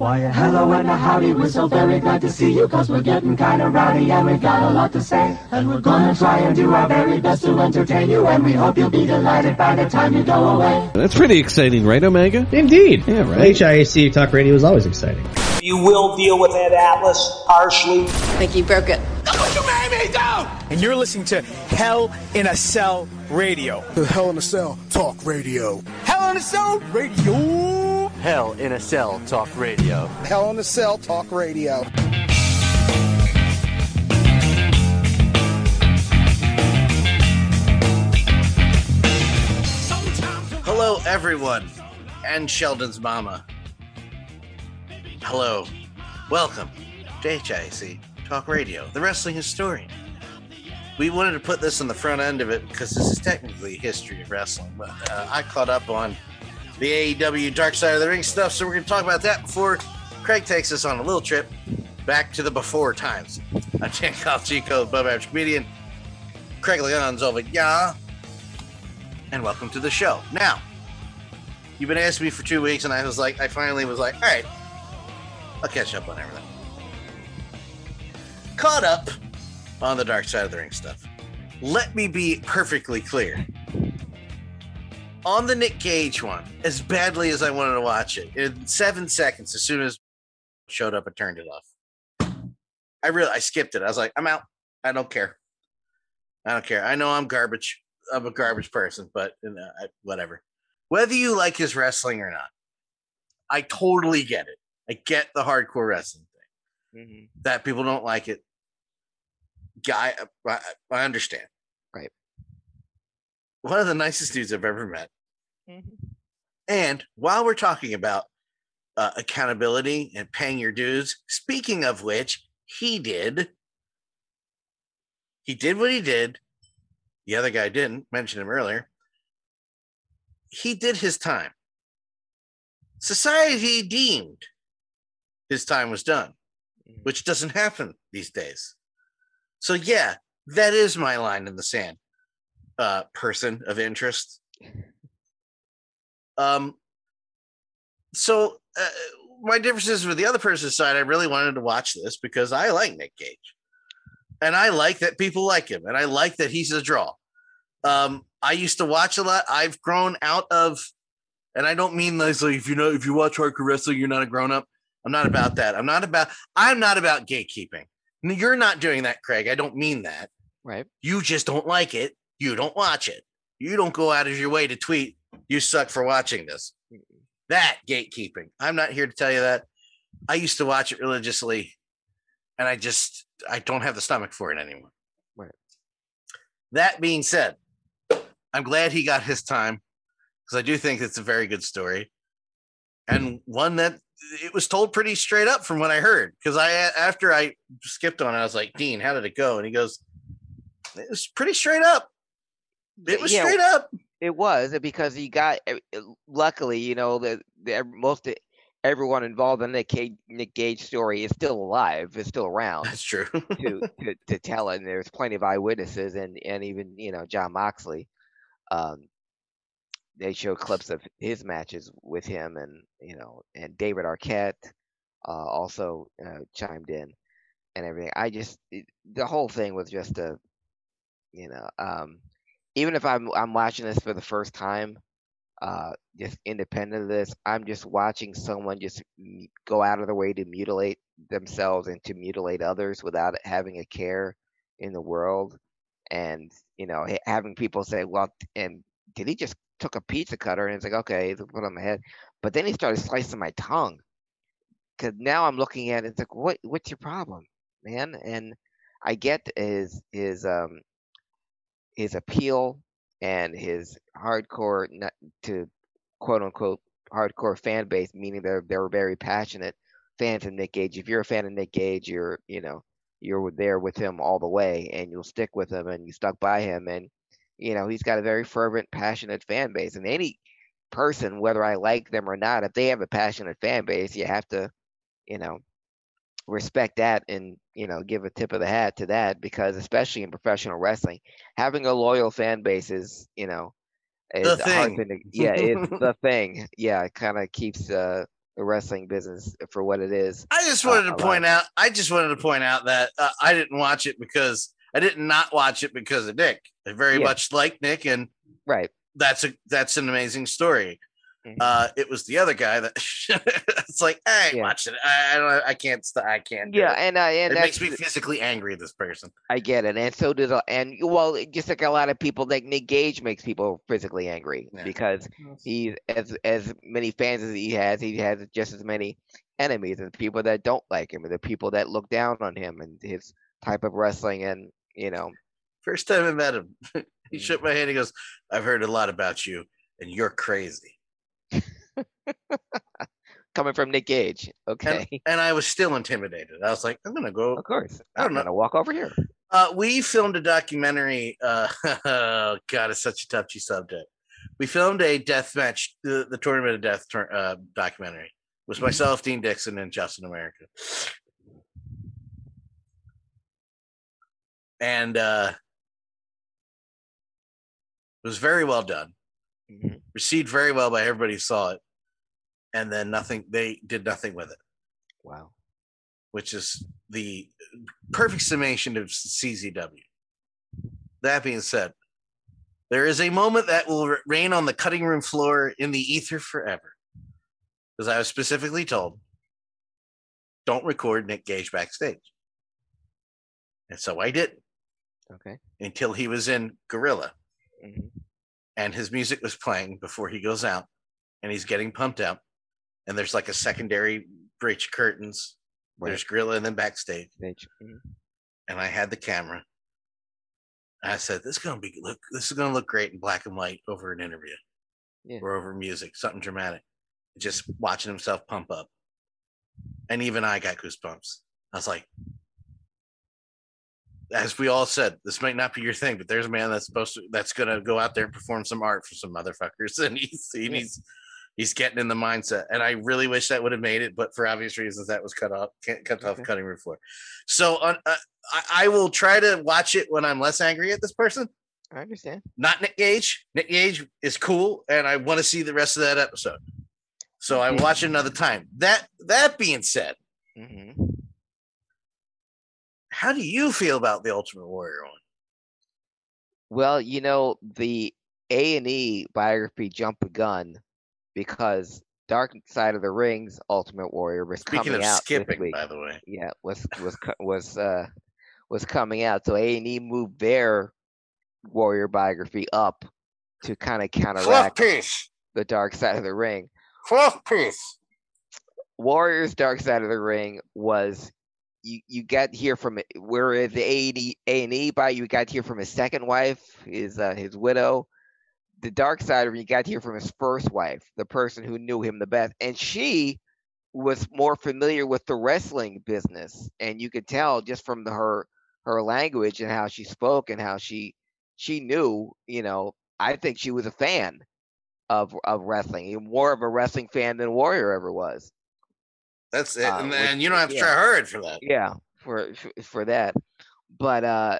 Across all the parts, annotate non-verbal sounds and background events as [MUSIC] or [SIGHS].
Why, a hello and a howdy, we're so very glad to see you Cause we're getting kinda rowdy and we've got a lot to say And we're gonna try and do our very best to entertain you And we hope you'll be delighted by the time you go away That's pretty exciting, right, Omega? Indeed. Yeah, right. HIAC Talk Radio is always exciting. You will deal with Ed Atlas harshly. think you broke it. and you're listening to Hell in a Cell Radio. The Hell in a Cell Talk Radio. Hell in a Cell Radio. Hell in a Cell Talk Radio. Hell in a Cell Talk Radio. Hello, everyone, and Sheldon's mama. Hello, welcome to HIC Talk Radio, the wrestling historian. We wanted to put this on the front end of it because this is technically history of wrestling, but uh, I caught up on the AEW Dark Side of the Ring stuff, so we're going to talk about that before Craig takes us on a little trip back to the before times. I'm Jan Chico, above average comedian. Craig Leon's over, yeah, and welcome to the show. Now, you've been asking me for two weeks, and I was like, I finally was like, all right, I'll catch up on everything. Caught up on the dark side of the ring stuff. Let me be perfectly clear. On the Nick Cage one, as badly as I wanted to watch it, in seven seconds, as soon as it showed up, I turned it off. I really, I skipped it. I was like, I'm out. I don't care. I don't care. I know I'm garbage. I'm a garbage person, but uh, I- whatever. Whether you like his wrestling or not, I totally get it. I get the hardcore wrestling thing. That people don't like it. Guy, I, I understand. Right. One of the nicest dudes I've ever met. And while we're talking about uh, accountability and paying your dues, speaking of which, he did. He did what he did. The other guy didn't mention him earlier. He did his time. Society deemed his time was done, which doesn't happen these days. So, yeah, that is my line in the sand. Uh, person of interest. Um, so uh, my differences with the other person's side, I really wanted to watch this because I like Nick Cage, and I like that people like him, and I like that he's a draw. Um, I used to watch a lot. I've grown out of, and I don't mean this like if you know if you watch hardcore wrestling, you're not a grown up. I'm not about that. I'm not about. I'm not about gatekeeping. You're not doing that, Craig. I don't mean that. Right. You just don't like it. You don't watch it. You don't go out of your way to tweet, you suck for watching this. That gatekeeping. I'm not here to tell you that. I used to watch it religiously, and I just I don't have the stomach for it anymore. Right. That being said, I'm glad he got his time because I do think it's a very good story and one that it was told pretty straight up from what I heard. Because I after I skipped on it, I was like, Dean, how did it go? And he goes, It was pretty straight up. It was Yeah, straight up. It was because he got. eh, eh, Luckily, you know that the, most of everyone involved in the Nick, Nick Gage story is still alive, is still around That's true. to, to to tell it. And there's plenty of eyewitnesses, and and even you know Jon Moxley. Um, they show clips of his matches with him, and you know, and David Arquette uh, also uh, chimed in and everything. I just it, the whole thing was just a, you know, um, even if I'm I'm watching this for the first time, uh, just independent of this, I'm just watching someone just go out of their way to mutilate themselves and to mutilate others without having a care in the world, and you know, having people say, "Well, and did he just took a pizza cutter?" And it's like, okay, he'll put it on my head, but then he started slicing my tongue. Cause now I'm looking at it, it's like, what what's your problem, man? And I get his his um his appeal and his hardcore to quote unquote hardcore fan base, meaning they're they're very passionate fans of Nick Gage. If you're a fan of Nick Gage, you're you know you're there with him all the way, and you'll stick with him, and you stuck by him, and you know he's got a very fervent, passionate fan base. And any person, whether I like them or not, if they have a passionate fan base, you have to, you know, respect that and you know give a tip of the hat to that because especially in professional wrestling having a loyal fan base is you know is The thing. to, yeah it's [LAUGHS] the thing yeah it kind of keeps uh the wrestling business for what it is. I just uh, wanted to point out. I just wanted to point out that uh, I didn't watch it because I did not not watch it because of Nick. I very Yeah. much like Nick, and Right. that's a that's an amazing story. Mhm. Uh, it was the other guy that [LAUGHS] it's like I ain't Yeah. watching it. I, I don't. I can't. St- I can't. do Yeah, it. and uh, and it makes me physically angry. This person. I get it, and so does a- and well, just like a lot of people, like Nick Gage makes people physically angry Yeah. because he as as many fans as he has, he has just as many enemies and people that don't like him and the people that look down on him and his type of wrestling and you know First time I met him, [LAUGHS] he Mhm. shook my hand. He goes, "I've heard a lot about you, and you're crazy." [LAUGHS] coming from Nick Gage. Okay, and I was still intimidated. I was like, "I'm gonna go of course, I don't I'm know. gonna walk over here. Uh, we filmed a documentary. Uh, oh [LAUGHS] God, it's such a touchy subject. We filmed a death match, the, the tournament of death tour- uh, documentary. It was myself, Dean Dixon, and Justin America. And uh, it was very well done. Mhm. Received very well by everybody who saw it. And then nothing, they did nothing with it Wow. which is the perfect summation of CZW. That being said, there is a moment that will reign on the cutting room floor in the ether forever. Because I was specifically told, don't record Nick Gage backstage. And so I didn't Okay. until he was in Gorilla hmm and his music was playing before he goes out and he's getting pumped out. And there's like a secondary bridge curtains. Right. There's Gorilla and then backstage. Stage. Mhm. and I had the camera. I said, "This is gonna be look. This is gonna look great in black and white over an interview, Yeah. or over music, something dramatic." Just watching himself pump up, and even I got goosebumps. I was like, as we all said, this might not be your thing, but there's a man that's supposed to that's gonna go out there and perform some art for some motherfuckers, [LAUGHS] and he's and he's he's getting in the mindset. And I really wish that would have made it, but for obvious reasons, that was cut off, can't cut off Okay. cutting room floor. So uh, I, I will try to watch it when I'm less angry at this person. I understand. Not Nick Gage. Nick Gage is cool, and I want to see the rest of that episode. So I will watch it another time. That that being said, hmm how do you feel about the Ultimate Warrior one? Well, you know, the A and E biography jumped the gun because Dark Side of the Rings Ultimate Warrior was Speaking coming of out this week. by the way, Yeah, was was was uh was coming out. So A and E moved their Warrior biography up to kind of counteract piece, the Dark Side of the Ring. fluff piece. Warriors Dark Side of the Ring was you you got here from it whereas the A and E by you got here from his second wife, his uh, his widow. The Dark Side of it, you got here from his first wife, the person who knew him the best, and she was more familiar with the wrestling business, and you could tell just from the, her her language and how she spoke and how she she knew, you know, I think she was a fan of of wrestling, more of a wrestling fan than Warrior ever was. That's it, Uh, and, which- you don't have to yeah. try hard for that. yeah for for, for that but uh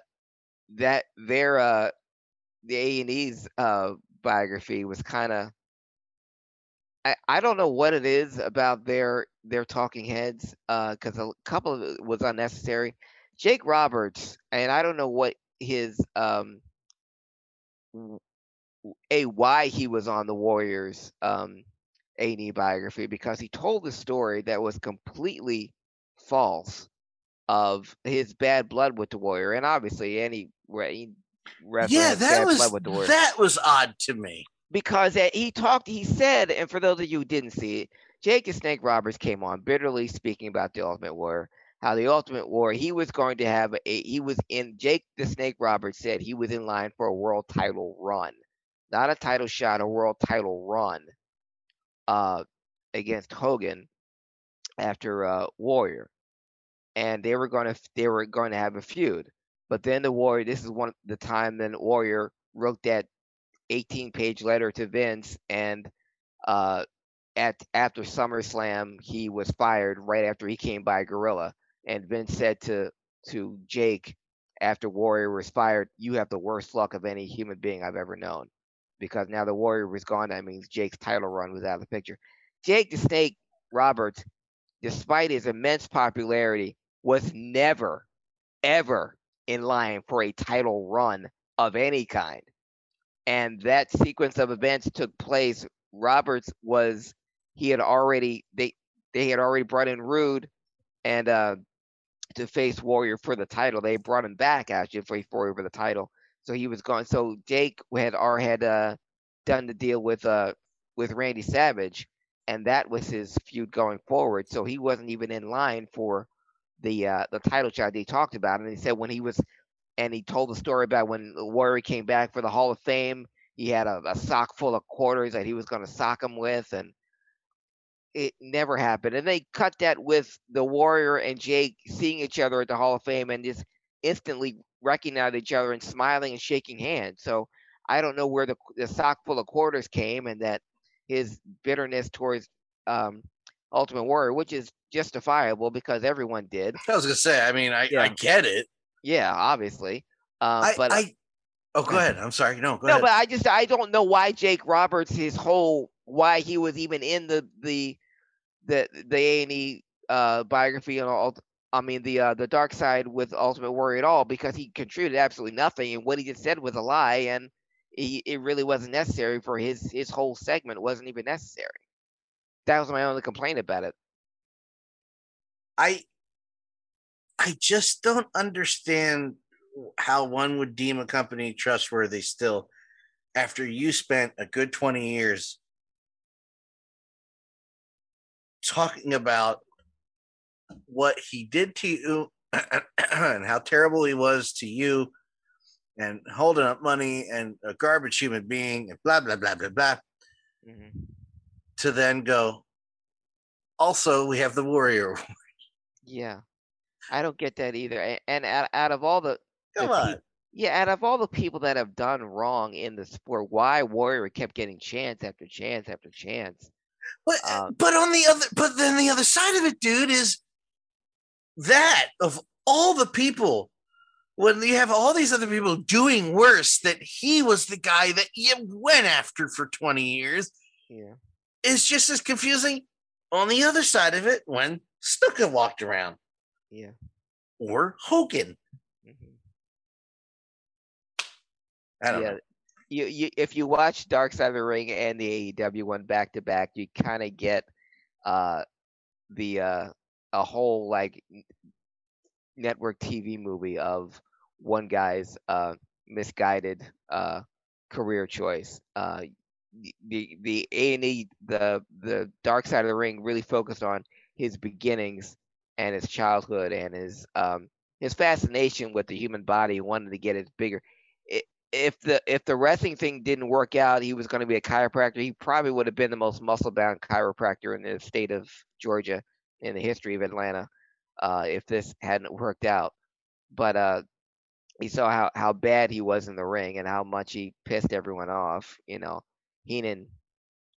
that their uh the a and e's uh biography was kind of I, I don't know what it is about their their talking heads uh because a couple of it was unnecessary. Jake roberts and i don't know what his um a why he was on the warriors um a&e biography because he told a story that was completely false of his bad blood with the warrior and obviously any re- wrestler Yeah, that was blood with the warrior that was odd to me. because uh, he talked he said and for those of you who didn't see it jake the snake roberts came on bitterly speaking about the ultimate War. how the ultimate War, he was going to have a he was in jake the snake roberts said he was in line for a world title run not a title shot a world title run uh against hogan after uh warrior and they were going to they were going to have a feud but then the warrior this is one the time then warrior wrote that 18 page letter to Vince and uh at after SummerSlam he was fired right after he came by Gorilla. And Vince said to to Jake after Warrior was fired you have the worst luck of any human being I've ever known. Because now the Warrior was gone that means Jake's title run was out of the picture. Jake the Snake Roberts, despite his immense popularity, was never, ever in line for a title run of any kind. And that sequence of events took place. Roberts was he had already they they had already brought in Rude and uh to face Warrior for the title. They brought him back actually for Warrior for the title. So he was gone. So Jake had or had uh, done the deal with uh with Randy Savage, and that was his feud going forward. So he wasn't even in line for the uh the title shot they talked about. And he said when he was, and he told the story about when Warrior came back for the Hall of Fame. He had a, a sock full of quarters that he was going to sock him with, and it never happened. And they cut that with the Warrior and Jake seeing each other at the Hall of Fame and just instantly recognized each other and smiling and shaking hands. So I don't know where the, the sock full of quarters came and that his bitterness towards um, Ultimate Warrior, which is justifiable because everyone did. I was gonna say. I mean, I, Yeah. I get it. Yeah, obviously. Uh, I, but I. Oh, go ahead. I'm sorry. No, go no, ahead. but I just I don't know why Jake Roberts his whole why he was even in the the the the A and E uh biography and all. I mean the uh the dark side with Ultimate Warrior at all because he contributed absolutely nothing and what he just said was a lie and he, it really wasn't necessary for his his whole segment wasn't even necessary. That was my only complaint about it. I I just don't understand how one would deem a company trustworthy still after you spent a good 20 years talking about what he did to you [CLEARS THROAT] and how terrible he was to you and holding up money and a garbage human being and blah blah blah blah blah Mhm. To then go also we have the warrior Yeah, I don't get that either. And out, out of all the the come peop- on Yeah, out of all the people that have done wrong in the sport, why Warrior kept getting chance after chance after chance? But Um, but on the other but then the other side of it, dude, is that of all the people, when you have all these other people doing worse, that he was the guy that you went after for 20 years, Yeah, is just as confusing on the other side of it when Snuka walked around yeah. or Hogan. mhm. I don't yeah. know. You, you, if you watch Dark Side of the Ring and the AEW one back to back, you kind of get uh the uh a whole like network TV movie of one guy's uh misguided uh career choice. Uh the- the A and E the the Dark Side of the Ring really focused on his beginnings and his childhood and his um his fascination with the human body, wanted to get it bigger. If the if the wrestling thing didn't work out, he was going to be a chiropractor. He probably would have been the most muscle bound chiropractor in the state of Georgia in the history of Atlanta, uh, if this hadn't worked out. But uh, he saw how how bad he was in the ring and how much he pissed everyone off. You know, Heenan,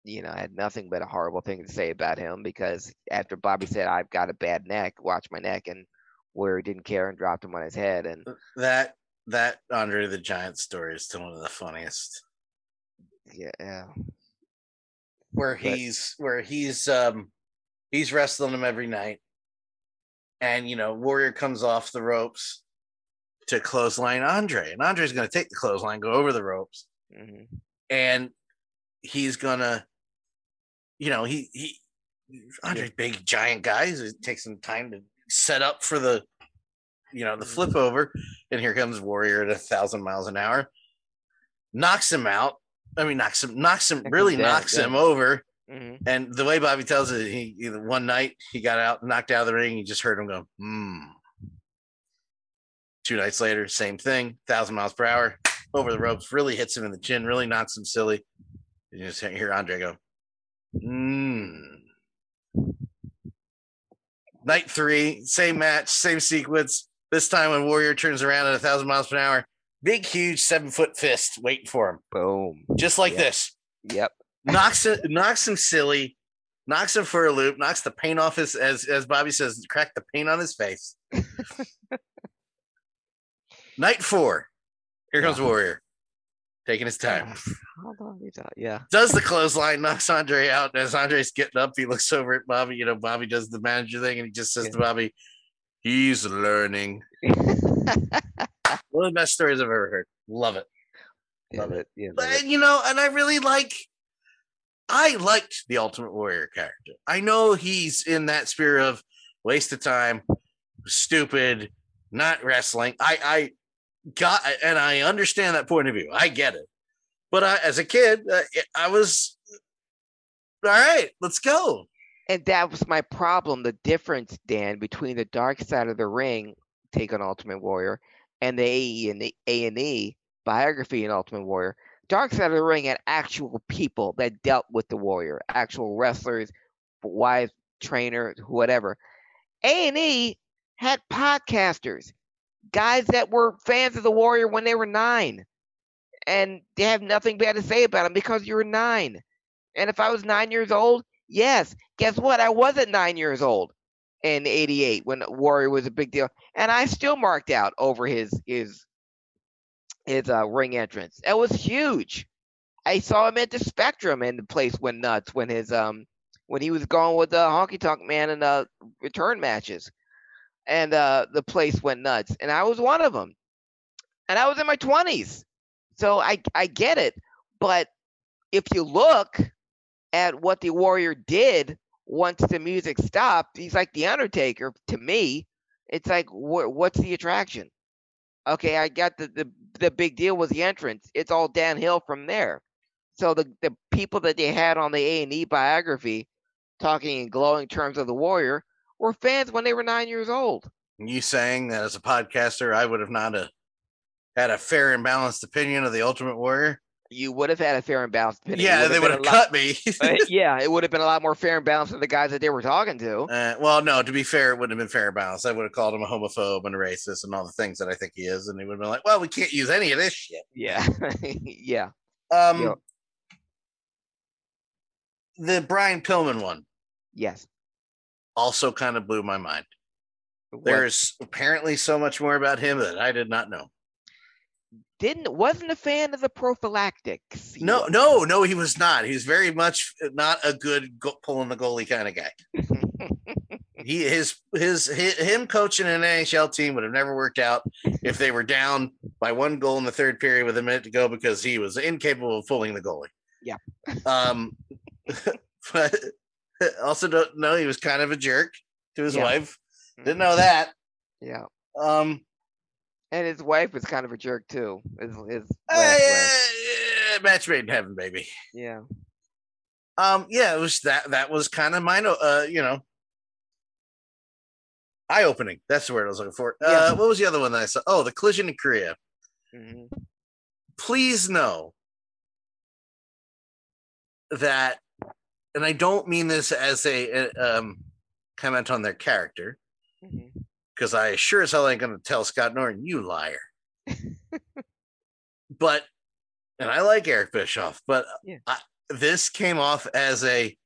you know, had nothing but a horrible thing to say about him because after Bobby said, "I've got a bad neck, watch my neck," and where he didn't care and dropped him on his head, and That that Andre the Giant story is still one of the funniest. yeah, yeah. where But- he's where he's um he's wrestling him every night and you know warrior comes off the ropes to clothesline andre and andre's going to take the clothesline go over the ropes hmm and he's gonna you know he he andre's big giant guy so it takes some time to set up for the you know the flip over and here comes warrior at a thousand miles an hour knocks him out i mean knocks him knocks him really knocks yeah. him over hmm and the way Bobby tells it, he either one night he got out, knocked out of the ring, you just heard him go, hmm. Two nights later, same thing, thousand miles per hour, over the ropes, really hits him in the chin, really knocks him silly. You just hear Andre go, hmm. Night three, same match, same sequence. This time when Warrior turns around at a thousand miles per hour, big, huge seven foot fist waiting for him, Boom. just like Yeah. this Yep. knocks it, knocks him silly, knocks him for a loop, knocks the paint off his as as Bobby says, crack the paint on his face. [LAUGHS] Night four. Here comes Yeah. Warrior. Taking his time. Hold on, yeah. Does the clothesline, knocks Andre out. And as Andre's getting up, he looks over at Bobby. You know, Bobby does the manager thing and he just says to Bobby, he's learning. [LAUGHS] One of the best stories I've ever heard. Love it. Love Yeah, it. yeah, But, you know, and I really like I liked the Ultimate Warrior character. I know he's in that spirit of waste of time, stupid, not wrestling. I I got and I understand that point of view. I get it. But I, as a kid, uh, I was all right. Let's go. And that was my problem. The difference, Dan, between the dark side of the ring, take on Ultimate Warrior, and the AE and the A and E biography in Ultimate Warrior. Dark side of the ring had actual people that dealt with the Warrior, actual wrestlers, wives, trainers, whatever. A and E had podcasters, guys that were fans of the Warrior when they were nine, and they have nothing bad to say about him because you were nine. And if I was nine years old, yes, guess what? I wasn't nine years old in '88 when Warrior was a big deal, and I still marked out over his his his uh, ring entrance. It was huge. I saw him at the Spectrum, and the place went nuts when his um when he was going with the Honky Tonk Man in the return matches, and uh, the place went nuts. And I was one of them, and I was in my twenties, so I I get it. But if you look at what the Warrior did once the music stopped, he's like the Undertaker to me. It's like, wh- what's the attraction? Okay, I got the, the the big deal was the entrance. It's all downhill from there. So the the people that they had on the A and E biography, talking in glowing terms of the Warrior, were fans when they were nine years old. You saying that as a podcaster, I would have not a, had a fair and balanced opinion of the Ultimate Warrior. You would have had a fair and balanced opinion. Yeah, they would have a lot- cut me. [LAUGHS] Uh, yeah, it would have been a lot more fair and balanced with the guys that they were talking to. Uh, well, no, to be fair, it wouldn't have been fair and balanced. I would have called him a homophobe and a racist and all the things that I think he is. And he would have been like, well, we can't use any of this shit. Yeah, [LAUGHS] yeah. Um, Yeah. The Brian Pillman one Yes. Also kind of blew my mind. What- There's apparently so much more about him that I did not know. didn't wasn't a fan of the prophylactics. He No, was- no, no, he was not. He's very much not a good go- pulling the goalie kind of guy. [LAUGHS] he his his hi- him coaching an NHL team would have never worked out if they were down by one goal in the third period with a minute to go because he was incapable of pulling the goalie. Yeah. Um, [LAUGHS] but [LAUGHS] also don't know he was kind of a jerk to his Yeah. wife. Didn't know that. Yeah, Um, and his wife was kind of a jerk too. His, his eh, last wife. eh, match made in heaven, baby. Yeah. Um, yeah, it was that. That was kind of mine. Uh, you know, eye opening. That's the word I was looking for. Uh, Yeah. what was the other one that I saw? Oh, the collision in Korea. hmm Please know that, and I don't mean this as a, uh, um comment on their character because I sure as hell ain't going to tell Scott Norton you liar. [LAUGHS] but, and I like Eric Bischoff, but Yeah. I, this came off as a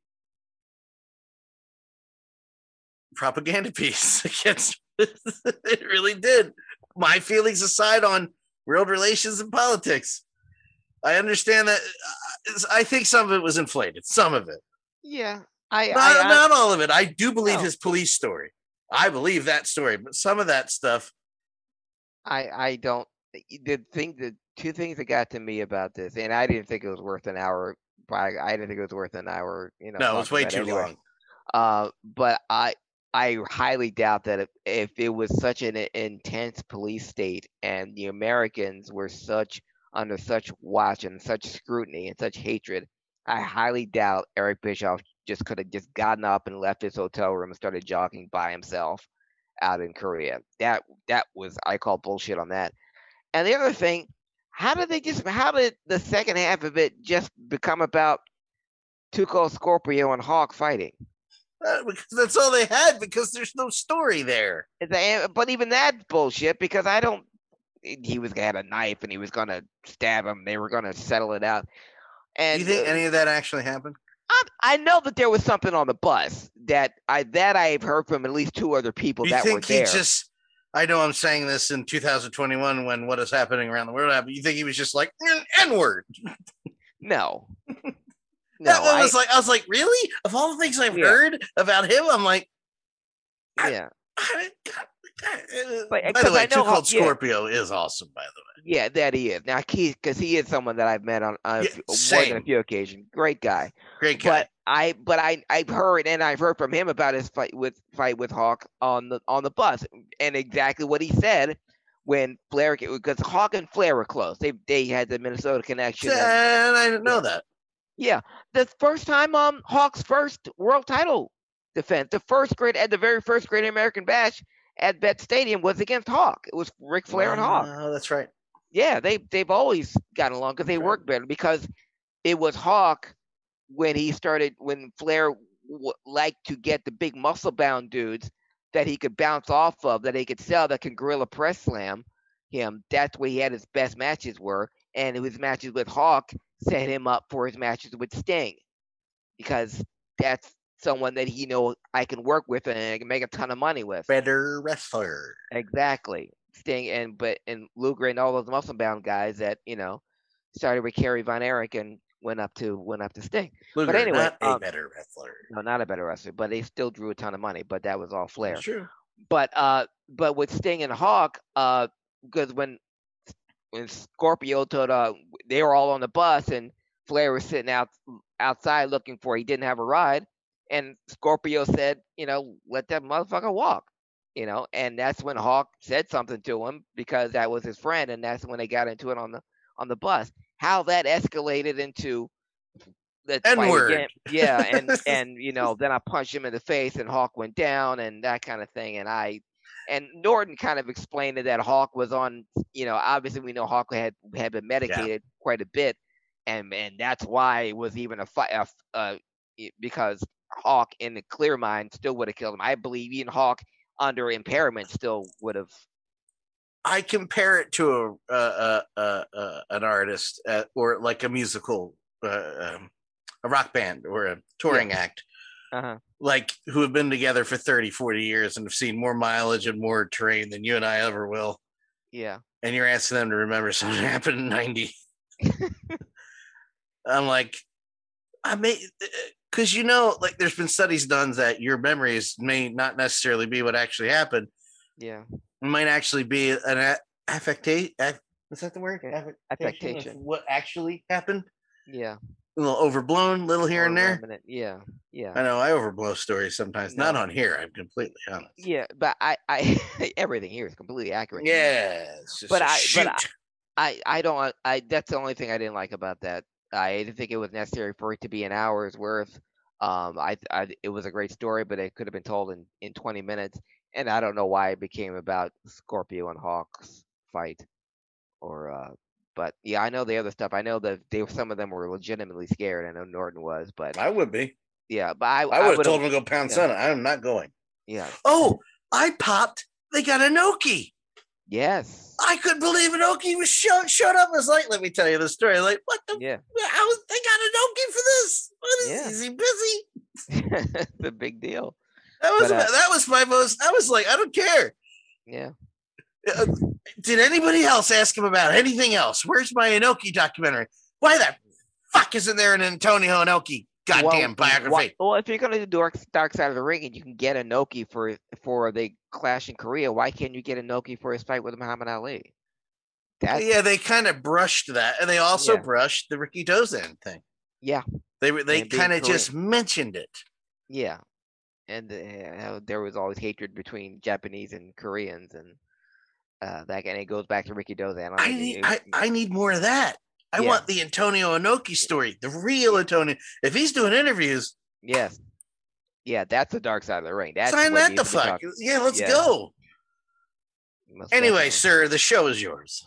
propaganda piece [LAUGHS] against. [LAUGHS] it really did. My feelings aside on world relations and politics. I understand that. uh, I think some of it was inflated. Some of it, Yeah. I, not, I, I not all of it. I do believe No. his police story. I believe that story, but some of that stuff. I I don't the thing the two things that got to me about this, and I didn't think it was worth an hour. I, I didn't think it was worth an hour. You know, No, it's talking way too anyway. long. Uh, but I I highly doubt that if, if it was such an intense police state and the Americans were such under such watch and such scrutiny and such hatred, I highly doubt Eric Bischoff just could have just gotten up and left his hotel room and started jogging by himself out in Korea. That that was I call bullshit on that. And the other thing, how did they just how did the second half of it just become about 2 Cold Scorpio and Hawk fighting? Uh, because that's all they had because there's no story there. that- But even that's bullshit because I don't. He was had a knife and he was gonna stab him. They were gonna settle it out. And Do you think any of that actually happened? I, I know that there was something on the bus that I that I've heard from at least two other people you that were think he just? I know I'm saying this in 2021 when what is happening around the world happened. You think he was just like N word? No. No, [LAUGHS] that one I, was like, I was like, really? Of all the things I've Yeah. heard about him, I'm like, yeah. I, But- by the way, I know how- Cold yeah. Scorpio is awesome. By the way, Yeah, that he is. Now, Keith, because he is someone that I've met on, on a Yeah, few- more than a few occasions. Great guy. great guy. But I, but I, I've heard and I've heard from him about his fight with fight with Hawk on the on the bus, and exactly what he said when Flair, because Hawk and Flair were close. They they had the Minnesota connection. and- and I didn't know that. yeah, the first time um Hawk's first world title defense, the first great at the very first Great American Bash at Bet Stadium was against Hawk. It was Ric Flair and Hawk. Oh, that's right. Yeah, they they've always gotten along because they Right. work better because it was Hawk when he started when Flair w- liked to get the big muscle bound dudes that he could bounce off of that he could sell that can gorilla press slam him. That's where he had his best matches were, and his matches with Hawk set him up for his matches with Sting because that's someone that he know I can work with and I can make a ton of money with. Better wrestler. Exactly. Sting and but and Luger and all those muscle bound guys that, you know, started with Kerry Von Erich and went up to went up to Sting. Luger, anyway, not a um, better wrestler. No, not a better wrestler, but they still drew a ton of money, but that was all Flair. That's true. But uh but with Sting and Hawk, uh because when when Scorpio told uh they were all on the bus and Flair was sitting out outside looking for he didn't have a ride and Scorpio said, you know, let that motherfucker walk. You know, and that's when Hawk said something to him because that was his friend and that's when they got into it on the on the bus. How that escalated into the N-word. Yeah, and [LAUGHS] and you know, then I punched him in the face and Hawk went down and that kind of thing. And I and Norton kind of explained that Hawk was on, you know, obviously we know Hawk had had been medicated quite a bit, and and that's why it was even a fight, uh, because Hawk in the clear mind still would have killed him. I believe even Hawk under impairment still would have. I compare it to a, uh, uh, uh, uh, an artist uh, or like a musical, uh, um, a rock band or a touring act, Uh-huh. like who have been together for 30, 40 years and have seen more mileage and more terrain than you and I ever will. Yeah. And you're asking them to remember something [LAUGHS] that happened in 90. [LAUGHS] I'm like, I may, because you know, like there's been studies done that your memories may not necessarily be what actually happened. Yeah. It might actually be an a- affectation. Is that the word? Affectation. Affectation. What actually happened? Yeah. A little overblown, little here Or and there. Yeah. Yeah. I know I overblow stories sometimes. Not on here. I'm completely honest. Yeah, but I, I [LAUGHS] everything here is completely accurate. Yeah, But I- shoot. but I, I don't, I that's the only thing I didn't like about that. I didn't think it was necessary for it to be an hour's worth. Um, I, I, it was a great story, but it could have been told in in 20 minutes. And I don't know why it became about Scorpio and Hawk's fight, or uh, but yeah, I know the other stuff. I know that they some of them were legitimately scared. I know Norton was, but I would be. yeah, but I, I would have told him to go pound yeah. Santa. I'm not going. Yeah. Oh, I popped. They got Inoki. Yes. I couldn't believe Inoki was showed showed up. I was like, let me tell you the story. Like, what the? Yeah. How is they got Inoki for this? What is Yeah. is he busy? [LAUGHS] the big deal. That was But, uh, that was my most. I was like, I don't care. Yeah. Uh, Did anybody else ask him about anything else? Where's my Inoki documentary? Why the fuck isn't there an Antonio Inoki goddamn Well, biography? why- well, if you're gonna do dark dark side of the ring and you can get Inoki for for the clash in Korea, why can't you get a Inoki for his fight with Muhammad Ali? That's yeah, they kind of brushed that, and they also Yeah. brushed the Rikidozan thing. yeah, They they kind of just mentioned it. yeah. And uh, there was always hatred between Japanese and Koreans, and uh, that and it goes back to Rikidozan. don't I need I, I need more of that. I Yeah. want the Antonio Inoki story, the real Antonio. If he's doing interviews, yes, yeah, that's the dark side of the ring. That's sign that the fuck. Yeah, let's Yeah. go. most Anyway, definitely. sir, the show is yours.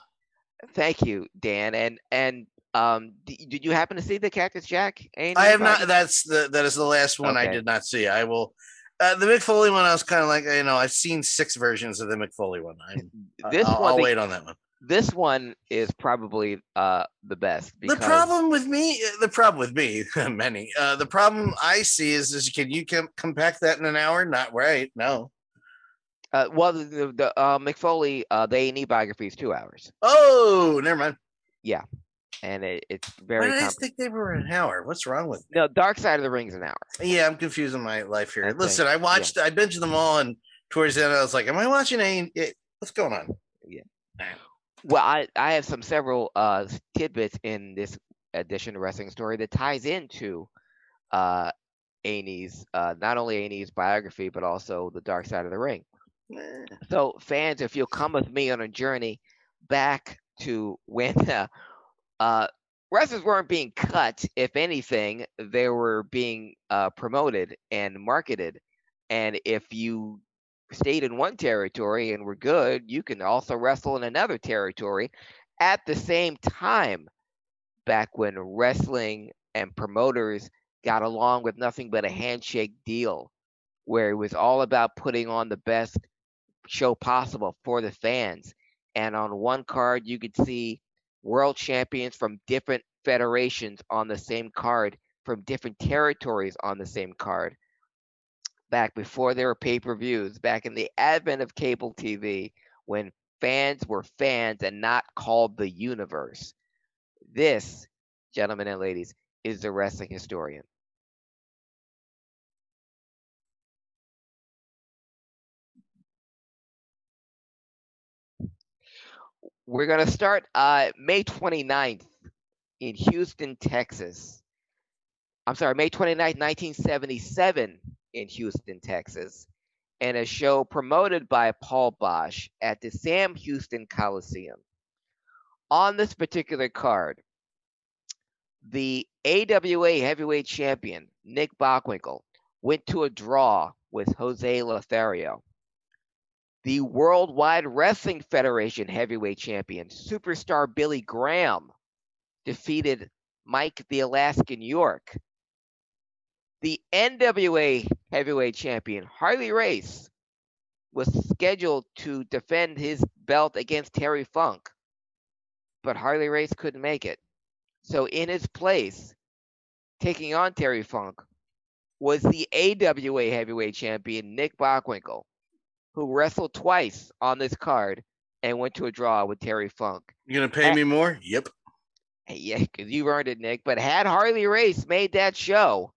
Thank you, Dan. And and um, did you happen to see the Cactus Jack? I have not. That's the that is the last one I did not see. I will. Uh, the Mick Foley one, I was kind of like, you know, I've seen six versions of the Mick Foley one. I, This I'll, one, I'll the- wait on that one. This one is probably uh the best. Because, The problem with me, the problem with me, [LAUGHS] many. Uh, the problem I see is, is can you com- compact that in an hour? Not right. No. Uh, well, the, the, the uh, Mick Foley, uh, the A&E biography is two hours, Oh, never mind. Yeah, and it, it's Why very. did I think they were an hour? What's wrong with no, Dark Side of the Ring's an hour. Yeah, I'm confusing my life here. I think, Listen, I watched, I binged them all, and towards the end, I was like, "Am I watching a? eh, What's going on?" Well, I, I have some several uh tidbits in this edition of Wrestling Story that ties into uh uh not only A&E's biography but also the Dark Side of the Ring. So fans, if you'll come with me on a journey back to when uh, uh wrestlers weren't being cut, if anything, they were being uh promoted and marketed. And if you stayed in one territory and were good, you can also wrestle in another territory at the same time. Back when wrestling and promoters got along with nothing but a handshake deal, where it was all about putting on the best show possible for the fans. And on one card, you could see world champions from different federations on the same card, from different territories on the same card back before there were pay per views, back in the advent of cable TV, when fans were fans and not called the universe. This, gentlemen and ladies, is the wrestling historian. We're going to start uh, May 29th in Houston, Texas. I'm sorry, May 29th, 1977 in Houston, Texas, and a show promoted by Paul Boesch at the Sam Houston Coliseum. On this particular card, the AWA heavyweight champion, Nick Bockwinkel, went to a draw with Jose Lothario. The Worldwide Wrestling Federation heavyweight champion, superstar Billy Graham, defeated Mike the Alaskan York. The NWA heavyweight champion, Harley Race, was scheduled to defend his belt against Terry Funk, but Harley Race couldn't make it. So, in his place, taking on Terry Funk, was the AWA heavyweight champion, Nick Bockwinkel, who wrestled twice on this card and went to a draw with Terry Funk. You gonna pay me more? Yep. Yeah, because you've earned it, Nick. But had Harley Race made that show,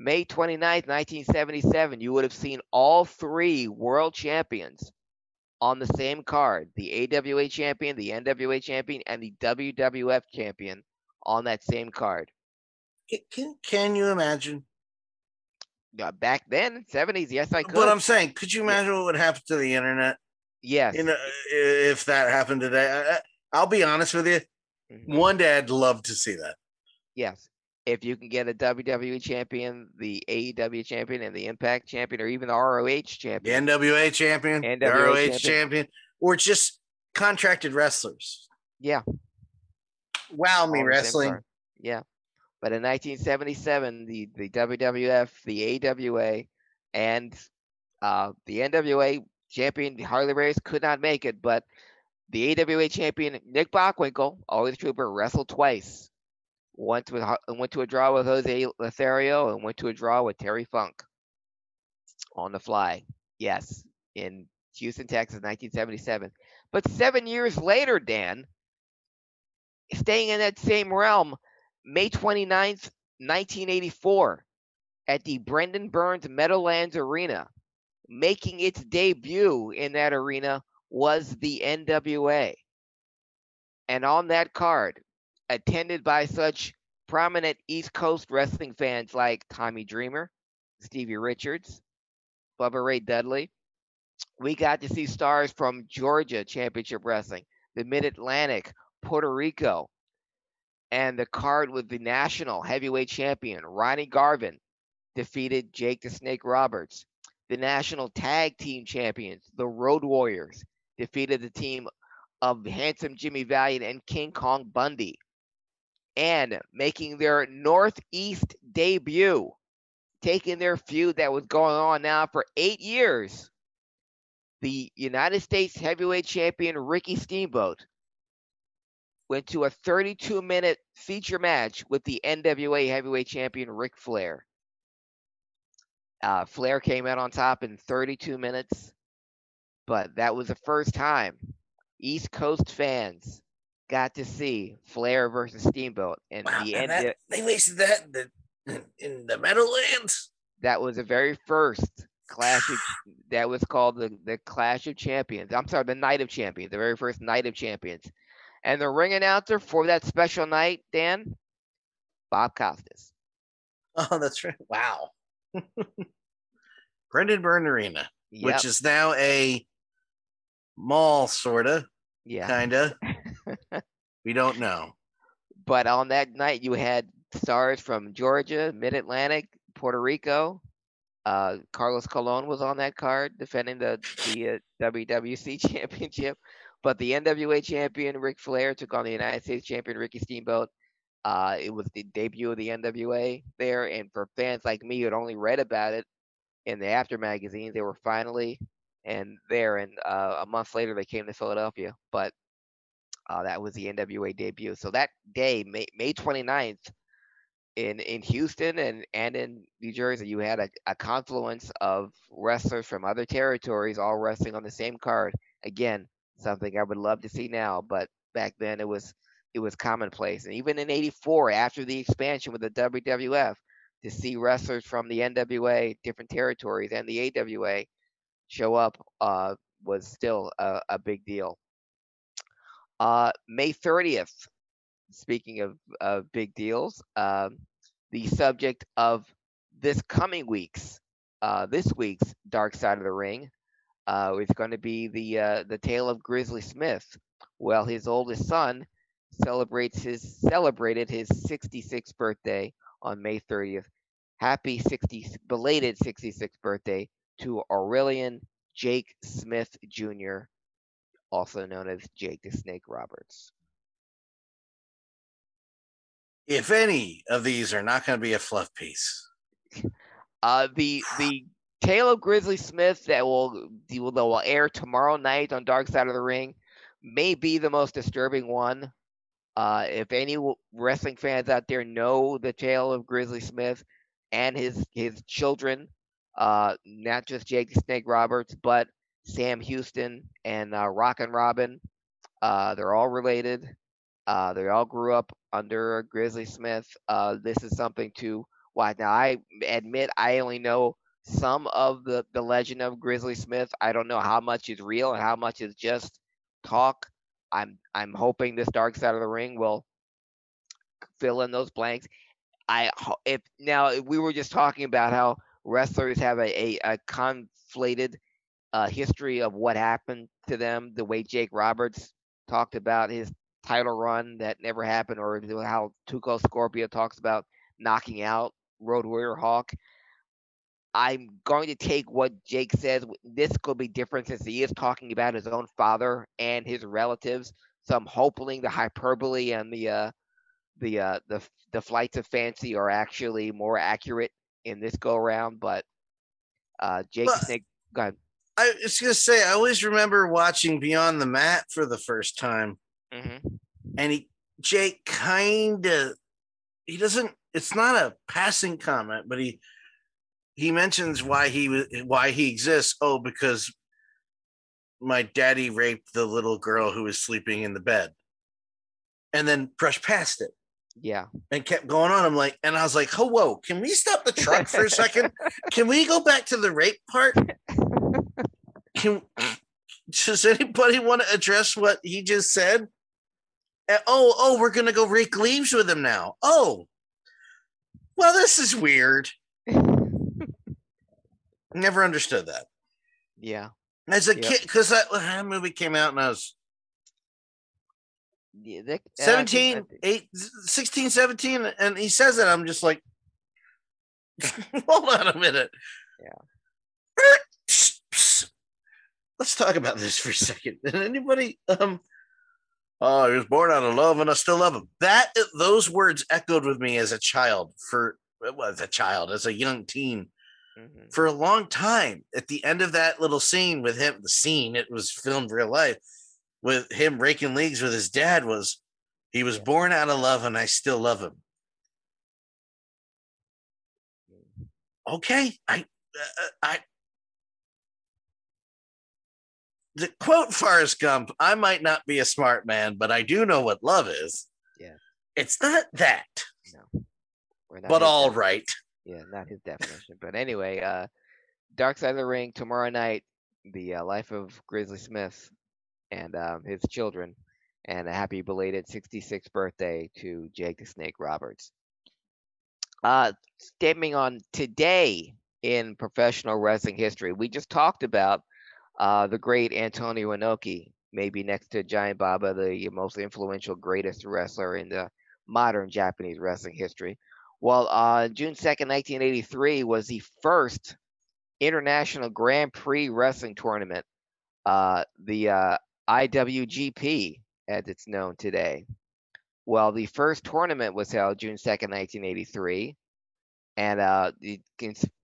May 29th, 1977, you would have seen all three world champions on the same card the AWA champion, the NWA champion, and the WWF champion on that same card. Can, can, you imagine? Uh, back then, 70s, yes, I could. But I'm saying, could you imagine what would happen to the internet? yes. You know, if that happened today, I, I- I'll be honest with you. Mhm. One day, I'd love to see that. Yes. If you can get a WWE champion, the AEW champion, and the Impact champion, or even the ROH champion, The champion. NWA champion, the ROH champion. champion. or just contracted wrestlers. Yeah. Wow, me all on the same wrestling. Yeah. But in 1977, the, the WWF, the AWA, and uh, the NWA champion Harley Race could not make it, but the AWA champion Nick Bockwinkel, always trooper, wrestled twice. Once with went to a draw with Jose Lothario and went to a draw with Terry Funk on the fly. Yes, in Houston, Texas, 1977. But seven years later, Dan, staying in that same realm, May 29th, 1984, at the Brendan Burns Meadowlands Arena. Making its debut in that arena was the NWA. And on that card, attended by such prominent East Coast wrestling fans like Tommy Dreamer, Stevie Richards, Bubba Ray Dudley, we got to see stars from Georgia Championship Wrestling, the Mid Atlantic, Puerto Rico, and the card with the national heavyweight champion Ronnie Garvin defeated Jake the Snake Roberts. The national tag team champions, the Road Warriors, defeated the team of Handsome Jimmy Valiant and King Kong Bundy. And making their Northeast debut, taking their feud that was going on now for eight years, the United States heavyweight champion Ricky Steamboat went to a 32 minute feature match with the NWA heavyweight champion Ric Flair. Uh, Flair came out on top in 32 minutes. but that was the first time East Coast fans got to see Flair versus Steamboat, and Wow, the and end. that, they wasted that in the, in the Meadowlands. that was the very first clash of, [SIGHS] that was called the, the Clash of Champions. I'm sorry, the Night of Champions, the very first Night of Champions. And the ring announcer for that special night, Dan, Bob Costas. Oh, [LAUGHS] that's right. Wow. [LAUGHS] Brendan Byrne Arena, Yep. which is now a mall, sorta, yeah. kinda. [LAUGHS] we don't know. But on that night, you had stars from Georgia, Mid Atlantic, Puerto Rico. Uh, Carlos Colon was on that card defending the the uh, WWC [LAUGHS] Championship. But the NWA champion Ric Flair took on the United States champion Ricky Steamboat. Uh, it was the debut of the NWA there, and for fans like me who had only read about it in the Apter magazines, they were finally and there. And uh, a month later, they came to Philadelphia. But uh, that was the NWA debut. So that day, May, May 29th, in, in Houston and, and in New Jersey, you had a, a confluence of wrestlers from other territories all wrestling on the same card. Again, something I would love to see now, but back then it was it was commonplace. And even in '84, after the expansion with the WWF, to see wrestlers from the NWA, different territories, and the AWA show up uh, was still a, a big deal. Uh, May 30th, speaking of, of big deals, um, the subject of this coming week's, uh, this week's Dark Side of the Ring, uh, is going to be the uh, the tale of Grizzly Smith. Well, his oldest son celebrates his celebrated his 66th birthday on May 30th. Happy 60 belated 66th birthday to Aurelian Jake Smith Jr., also known as Jake the Snake Roberts. If any of these are not going to be a fluff piece, Uh, the the [SIGHS] tale of Grizzly Smith that will that will air tomorrow night on Dark Side of the Ring may be the most disturbing one. Uh, if any wrestling fans out there know the tale of Grizzly Smith and his his children, uh, not just Jake the Snake Roberts, but Sam Houston and uh, Rockin' Robin, uh, they're all related. Uh, they all grew up under Grizzly Smith. Uh, this is something to watch. Now, I admit I only know some of the, the legend of Grizzly Smith. I don't know how much is real and how much is just talk. I'm I'm hoping this Dark Side of the Ring will fill in those blanks. I if now if we were just talking about how wrestlers have a a, a conflated uh, history of what happened to them, the way Jake Roberts talked about his title run that never happened, or how 2 Cold Scorpio talks about knocking out Road Warrior Hawk. I'm going to take what Jake says. This could be different since he is talking about his own father and his relatives. So I'm hoping the hyperbole and the uh, the uh, the the flights of fancy are actually more accurate in this go around. But uh, Jake But- Snake, go ahead. I was going to say, I always remember watching Beyond the Mat for the first time, hmm and he, Jake kind of, he doesn't, it's not a passing comment, but he, he mentions why he was, why he exists. Oh, because my daddy raped the little girl who was sleeping in the bed and then brushed past it. Yeah. and kept going on. I'm like, and I was like, oh, whoa, can we stop the truck for a second? [LAUGHS] Can we go back to the rape part? Can does anybody want to address what he just said? Uh, oh, oh, we're gonna go rake leaves with him now. Oh, well, this is weird. [LAUGHS] Never understood that Yeah. as a Yep. kid because that, that movie came out and I was yeah uh, I think 17, that- 8, 16, 17, and he says it. I'm just like, [LAUGHS] hold on a minute. Yeah. Let's talk about this for a second. [LAUGHS] Did anybody, um, oh, he was born out of love and I still love him. That, those words echoed with me as a child for, well, as a child, as a young teen Mhm. for a long time. At the end of that little scene with him, the scene, it was filmed real life with him raking leagues with his dad was he was born out of love and I still love him. Okay, I, uh, I, the quote Forrest Gump, I might not be a smart man, but I do know what love is. Yeah. It's not that, We're not but all def- right. Yeah, not his definition. but anyway, uh, Dark Side of the Ring tomorrow night. The uh, life of Grizzly Smith and um, his children, and a happy belated 66th birthday to Jake the Snake Roberts. Uh, stemming on today in professional wrestling history, we just talked about uh, the great Antonio Inoki, maybe next to Giant Baba, the most influential, greatest wrestler in the modern Japanese wrestling history. Well, uh, June 2nd, 1983 was the first International Grand Prix Wrestling Tournament, uh, the uh, IWGP, as it's known today. Well, the first tournament was held June 2nd, 1983, and uh, it,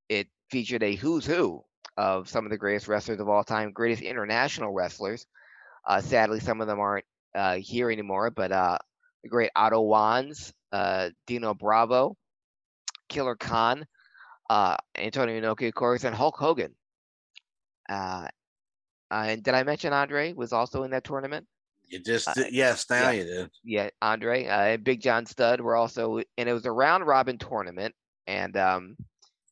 it featured a who's who of some of the greatest wrestlers of all time, greatest international wrestlers. Uh, sadly, some of them aren't uh, here anymore, but uh, the great Otto Wanz, uh, Dino Bravo, Killer Khan, uh, Antonio Inoki, of course, and Hulk Hogan. Uh, uh, and did I mention Andre was also in that tournament? You just yes, now yeah. you did. Yeah, Andre uh, and Big John Studd were also, and it was a round robin tournament, and um,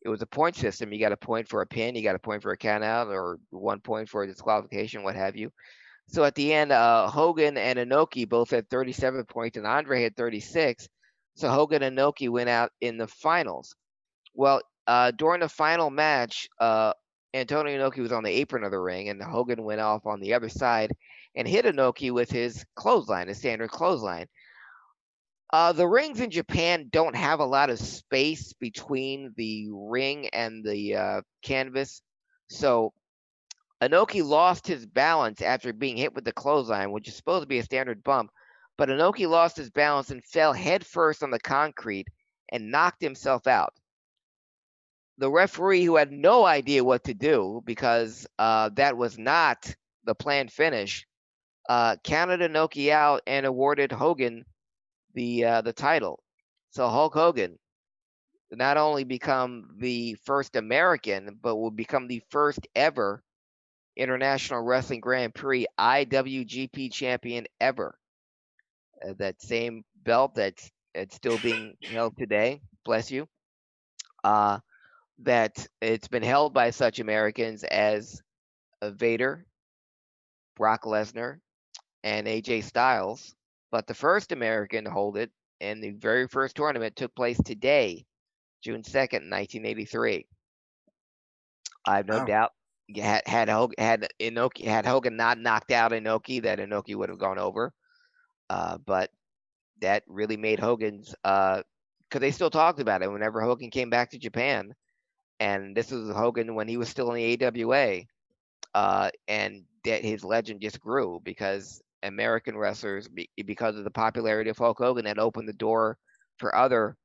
it was a point system. You got a point for a pin, you got a point for a count out, or one point for a disqualification, what have you. So at the end, uh, Hogan and Inoki both had 37 points, and Andre had 36. So Hogan and Inoki went out in the finals. Well, uh, during the final match, uh, Antonio Inoki was on the apron of the ring, and Hogan went off on the other side and hit Inoki with his clothesline, his standard clothesline. Uh, the rings in Japan don't have a lot of space between the ring and the uh, canvas, so Inoki lost his balance after being hit with the clothesline, which is supposed to be a standard bump. But Inoki lost his balance and fell headfirst on the concrete and knocked himself out. The referee, who had no idea what to do because uh, that was not the planned finish, uh, counted Inoki out and awarded Hogan the uh, the title. So Hulk Hogan not only become the first American, but will become the first ever International Wrestling Grand Prix IWGP champion ever. Uh, that same belt that's it's still being held today. Bless you. Uh, that it's been held by such Americans as Vader, Brock Lesnar, and AJ Styles. But the first American to hold it and the very first tournament took place today, June 2nd, 1983. I have no Wow. doubt had had Hogan, had Inoki had Hogan not knocked out Inoki, that Inoki would have gone over. Uh, but that really made Hogan's because they still talked about it whenever Hogan came back to Japan, and this was Hogan when he was still in the AWA, uh, and that his legend just grew because American wrestlers, be- because of the popularity of Hulk Hogan, that opened the door for other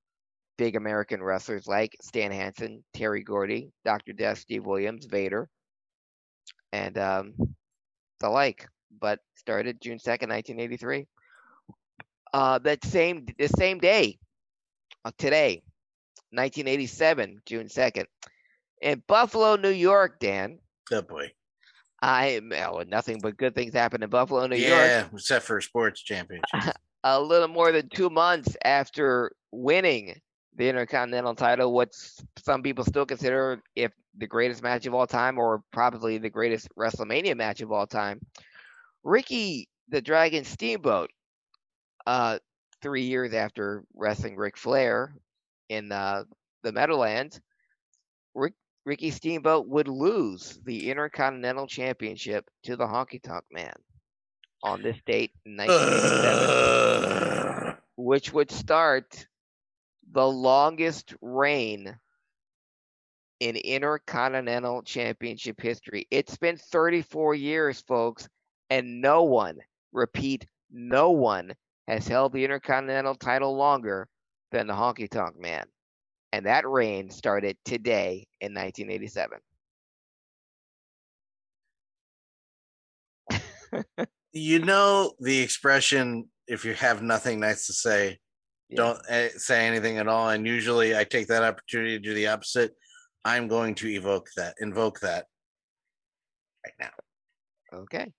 big American wrestlers like Stan Hansen, Terry Gordy, Dr. Death, Steve Williams, Vader, and um, the like. But started June second, nineteen eighty three. Uh, that same the same day, uh, today, nineteen eighty seven, June second, in Buffalo, New York. Dan, Good boy. I well, nothing but good things happened in Buffalo, New York. yeah, except for a sports championship. [LAUGHS] a little more than two months after winning the Intercontinental title, what some people still consider if the greatest match of all time, or probably the greatest WrestleMania match of all time. Ricky the Dragon Steamboat, uh, three years after wrestling Ric Flair in uh, the Meadowlands, Rick, Ricky Steamboat would lose the Intercontinental Championship to the Honky Tonk Man on this date in 1987 [SIGHS] which would start the longest reign in Intercontinental Championship history. It's been 34 years, folks, and no one, repeat, no one has held the Intercontinental title longer than the Honky Tonk Man. And that reign started today in 1987. [LAUGHS] you know the expression if you have nothing nice to say Yeah. don't eh, say anything at all and usually i take that opportunity to do the opposite i'm going to evoke that invoke that right now Okay.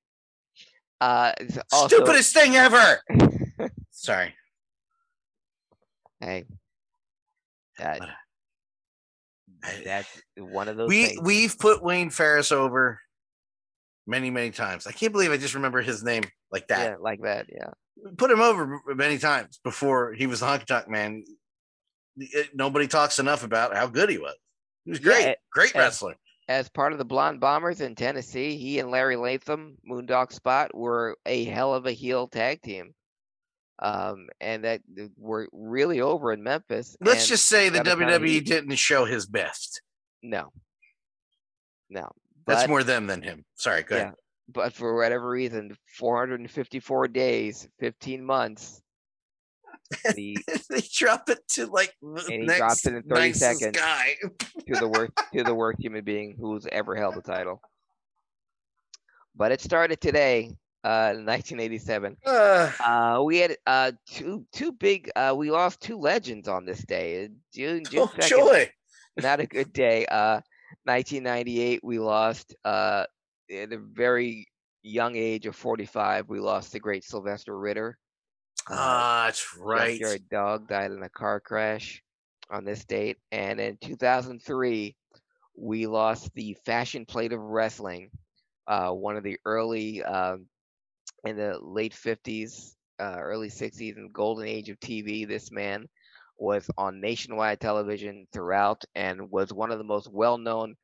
Uh, also, Stupidest thing ever. [LAUGHS] Sorry. Hey, that that's one of those we things. we've put Wayne Ferris over many many times. I can't believe I just remember his name like that. yeah, like that. Yeah. Put him over many times before he was the Honky Tonk Man. It- nobody talks enough about how good he was. He was great, Yeah, great and- wrestler. As part of the Blonde Bombers in Tennessee, he and Larry Latham, Moondog Spot, were a hell of a heel tag team. Um, and that th- were really over in Memphis. Let's just say the got a of WWE didn't show his best. no, no. That's more them than him. Sorry, go ahead. but for whatever reason, 454 days, 15 months, the [LAUGHS] they drop it to like the he next dropped it in 30 seconds. guy. to the worst to the worst human being who's ever held the title. But it started today, uh, 1987. Uh, Uh, we had uh two two big uh we lost two legends on this day. Uh, June June oh, 2nd, joy. not a [LAUGHS] good day. Uh, 1998 we lost uh at a very young age of 45 we lost the great Sylvester Ritter. Uh, Ah, that's right. Your Dog died in a car crash on this date. And in 2003, we lost the fashion plate of wrestling, uh, one of the early, um, in the late 50s, uh, early 60s, and golden age of TV. This man was on nationwide television throughout and was one of the most well known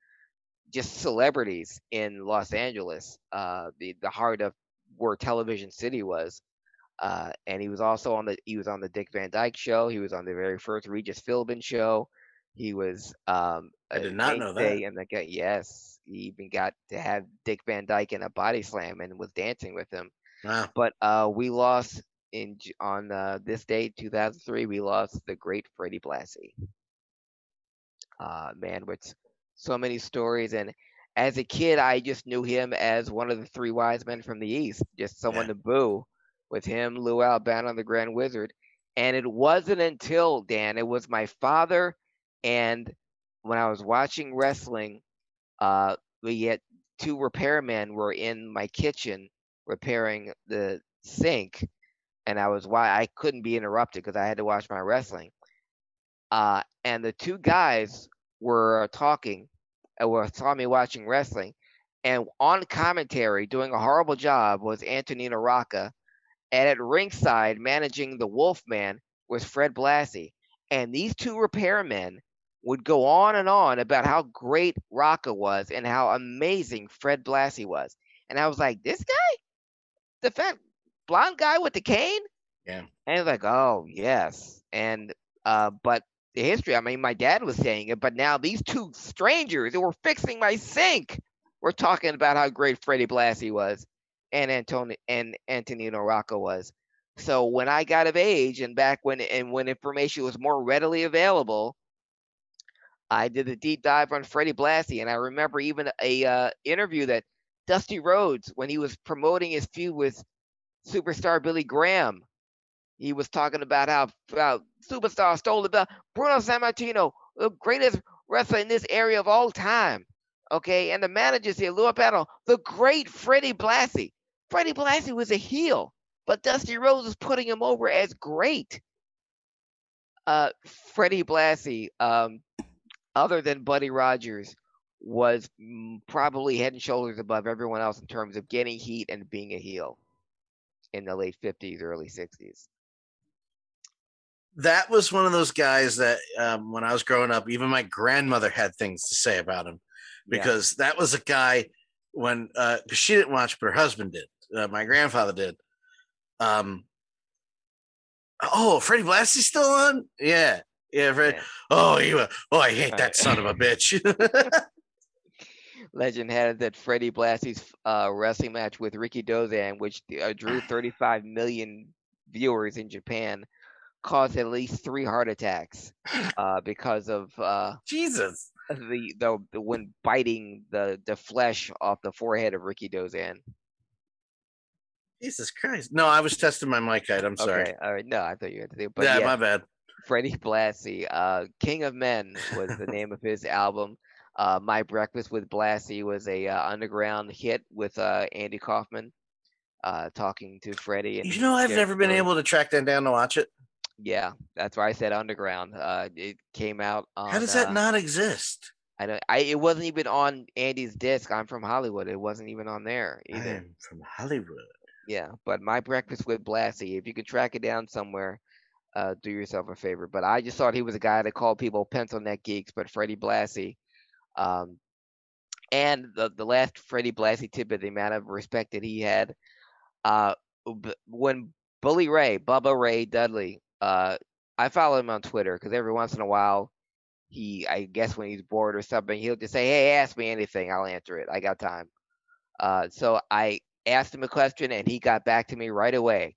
just celebrities in Los Angeles, uh, the, the heart of where Television City was uh, and he was also on the he was on the Dick Van Dyke show. He was on the very first Regis Philbin show. He was um, I a did not know that. the guy. Yes, he even got to have Dick Van Dyke in a body slam and was dancing with him. Wow. But uh, we lost in on uh, this day, 2003. We lost the great Freddie Blassie. Uh, man, with so many stories and. As a kid, I just knew him as one of the three wise men from the East, just someone Yeah. to boo with him, Lou Albano, the Grand Wizard. And it wasn't until Dan, it was my father, and when I was watching wrestling, uh, we had two repairmen were in my kitchen repairing the sink, and I was why I couldn't be interrupted because I had to watch my wrestling. Uh, and the two guys were talking, and were saw me watching wrestling, and on commentary, doing a horrible job, was Antonino Rocca, and at ringside managing the Wolfman was Fred Blassie. And these two repairmen would go on and on about how great Rocca was and how amazing Fred Blassie was. And I was like, this guy? The fat blonde guy with the cane? Yeah. And he's like, oh, yes. And, uh, but the history, I mean, my dad was saying it, but now these two strangers who were fixing my sink were talking about how great Freddie Blassie was and Antoni- and Antonino Rocca was. So when I got of age and back when and when information was more readily available, I did a deep dive on Freddie Blassie, and I remember even a uh, interview that Dusty Rhodes when he was promoting his feud with superstar Billy Graham. He was talking about how, how superstar stole the belt. Bruno Sammartino, the greatest wrestler in this area of all time. Okay, and the managers here, Lou Battle, the great Freddie Blassie. Freddie Blassie was a heel, but Dusty Rhodes was putting him over as great. Uh, Freddie Blassie, um, other than Buddy Rogers, was probably head and shoulders above everyone else in terms of getting heat and being a heel in the late 50s, early 60s. That was one of those guys that um, when I was growing up, even my grandmother had things to say about him Yeah. because that was a guy when uh she didn't watch, but her husband did. Uh, my grandfather did. Um. Oh, Freddie Blassie's still on? Yeah, yeah. Fred. Yeah. Oh, you. Oh, I hate that son of a bitch. [LAUGHS] Legend had it that Freddie Blassie's uh, wrestling match with Rikidozan, which uh, drew [SIGHS] 35 million viewers in Japan, caused at least three heart attacks [SIGHS] uh, because of uh, Jesus. the, the the when biting the the flesh off the forehead of Rikidozan. Jesus Christ. No, I was testing my mic height. I'm sorry. Okay, all right. No, I thought you had to do. But yeah, yeah, my bad. Freddie Blassie, uh, King of Men was the name of his album. Uh, My Breakfast with Blassie was a uh, underground hit with uh, Andy Kaufman uh, talking to Freddie. And You know, I've never been able to track that down to watch it. Yeah, that's why I said underground. Uh, it came out. On, How does that uh, not exist? I don't. I it wasn't even on Andy's disc. I'm from Hollywood. It wasn't even on there either. I'm from Hollywood. Yeah, but my breakfast with Blassie. If you could track it down somewhere, uh, do yourself a favor. But I just thought he was a guy that called people pencil neck geeks. But Freddie Blassie, um, and the the last Freddie Blassie tidbit, the amount of respect that he had, uh, when Bully Ray, Bubba Ray Dudley, uh, I follow him on Twitter because every once in a while, he, I guess when he's bored or something, he'll just say, "Hey, ask me anything, I'll answer it. I got time." Uh, so I asked him a question and he got back to me right away.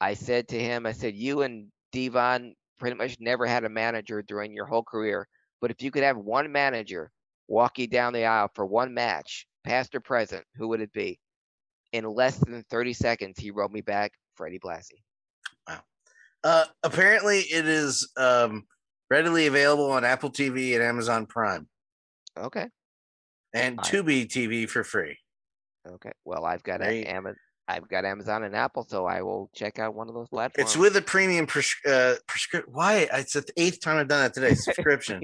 I said to him, I said, You and Devon pretty much never had a manager during your whole career, but if you could have one manager walk you down the aisle for one match, past or present, who would it be? In less than 30 seconds, he wrote me back, Freddie Blassie. Uh, apparently, it is um, readily available on Apple TV and Amazon Prime Okay. and I- Tubi TV for free. Okay. Well, I've got There a, you- I've got Amazon and Apple, so I will check out one of those platforms. It's with a premium pres- uh, prescription. Why? It's the eighth time I've done that today. [LAUGHS] Subscription.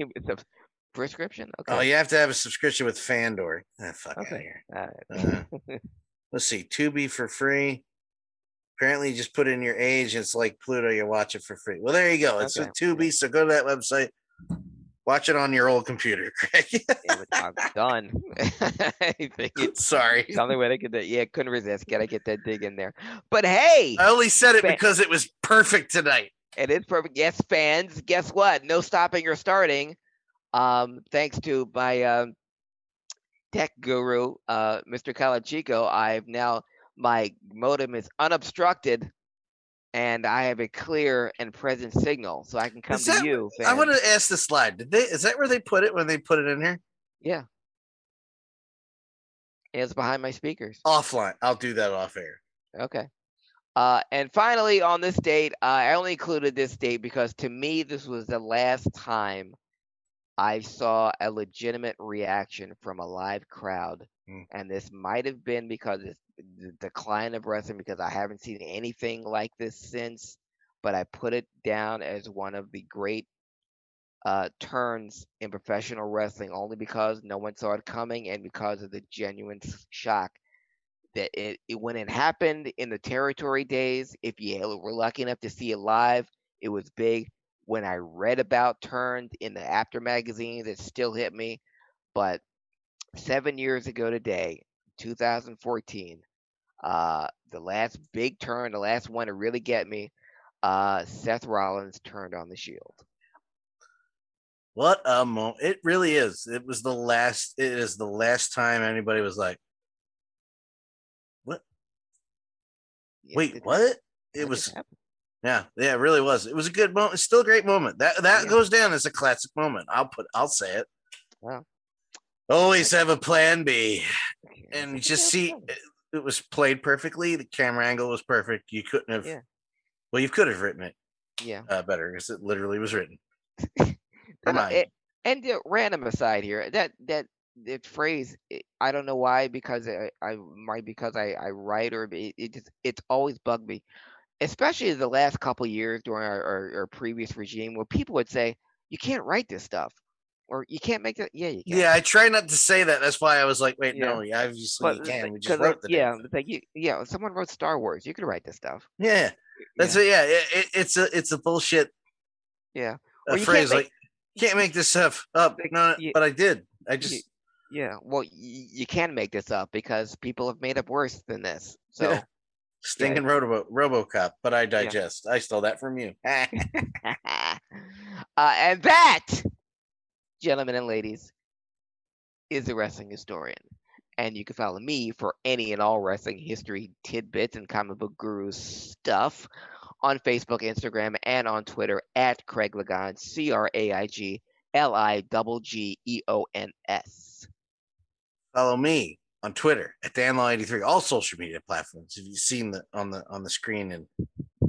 Prescription. Okay. oh, you have to have a subscription with Fandor. Ah, fuck out Okay. here. All right. Uh, [LAUGHS] let's see. Tubi for free. Apparently, you just put in your age. It's like Pluto. You watch it for free. Well, there you go. It's Okay. with Tubi. So go to that website. Watch it on your old computer, [LAUGHS] Craig. I'm done. [LAUGHS] I think it's Sorry. the only way they could do Yeah, couldn't resist. Gotta get that dig in there. But hey, I only said it because it was perfect tonight. it is perfect. Yes, fans, guess what? No stopping or starting. Um, thanks to my um, tech guru, uh, Mr. Calachico, I've now my modem is unobstructed and I have a clear and present signal, so I can come to you. I want to ask the slide. Did they? Is that where they put it when they put it in here? Yeah. It's behind my speakers. Offline. I'll do that off air. Okay. Uh, and finally, on this date, uh, I only included this date because to me, this was the last time I saw a legitimate reaction from a live crowd. Mm. And this might have been because it's the decline of wrestling, because I haven't seen anything like this since. But I put it down as one of the great uh, turns in professional wrestling only because no one saw it coming and because of the genuine s- shock that it, it when it happened in the territory days if you were lucky enough to see it live it was big when i read about turns in the Apter magazines it still hit me but seven years ago today 2014 uh the last big turn the last one to really get me uh seth rollins turned on the shield What a moment! It really is. It was the last. It is the last time anybody was like, Yeah, "Wait, it- what?" it just was. Yeah, yeah, it really was. It was a good moment. It's still a great moment. That that Yeah. goes down as a classic moment. I'll put. I'll say it. Wow. Always have a plan B, and just see it, was played perfectly. The camera angle was perfect. You couldn't have. Yeah. Well, you could have written it yeah uh, better because it literally was written. [LAUGHS] Remind it- and the random aside here, that that that phrase, I don't know why, because I, I might because I I write or it, it just it's always bugged me, especially the last couple years during our, our, our previous regime, where people would say you can't write this stuff, or you can't make that. Yeah, you can. Yeah, I try not to say that. That's why I was like, wait, Yeah. no, yeah, obviously but you can. We just wrote the yeah, like you, yeah, someone wrote Star Wars, you could write this stuff. Yeah, that's yeah. Yeah, it, it, it's a it's a bullshit yeah, Or you can't phrase. make- like, can't make this stuff up. Like, No, you- but I did. I just yeah. Well, y- you can make this up because people have made up worse than this. So. Yeah. stinking Robo RoboCop. But I digest. I stole that from you. [LAUGHS] [LAUGHS] uh, and that, gentlemen and ladies, is the wrestling historian. And you can follow me for any and all wrestling history tidbits and comic book guru stuff on Facebook, Instagram, and on Twitter at Craig Lagon, C R A I G L I G G E O N S. Follow me on Twitter at danlaw83. All social media platforms. If you've seen the on the on the screen and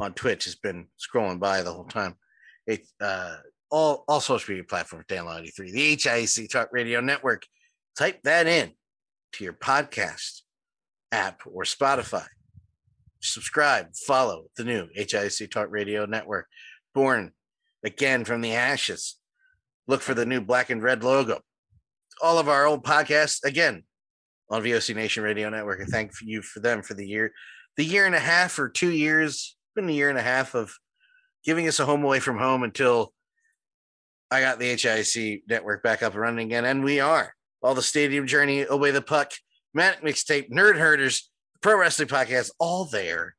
on Twitch, has been scrolling by the whole time. It uh all all social media platforms, Dan Law 83, the HIC Talk Radio Network. Type that in to your podcast app or Spotify. Subscribe, follow the new HIC Talk Radio Network. Born again from the ashes. Look for the new black and red logo. All of our old podcasts, again, on VOC Nation Radio Network. And thank you for them for the year, the year and a half or two years, been a year and a half of giving us a home away from home until I got the HIC network back up and running again. And we are. All the Stadium Journey, Obey the Puck, Manic Mixtape, Nerd Herders, Pro Wrestling Podcast, all there.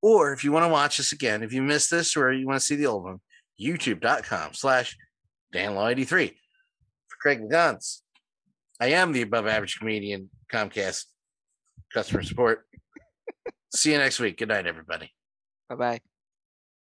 Or if you want to watch this again, if you missed this or you want to see the old one, youtube.com slash danlaw83. For Craig Liggeons, I am the above average comedian, Comcast customer support. [LAUGHS] See you next week. Good night, everybody. Bye bye.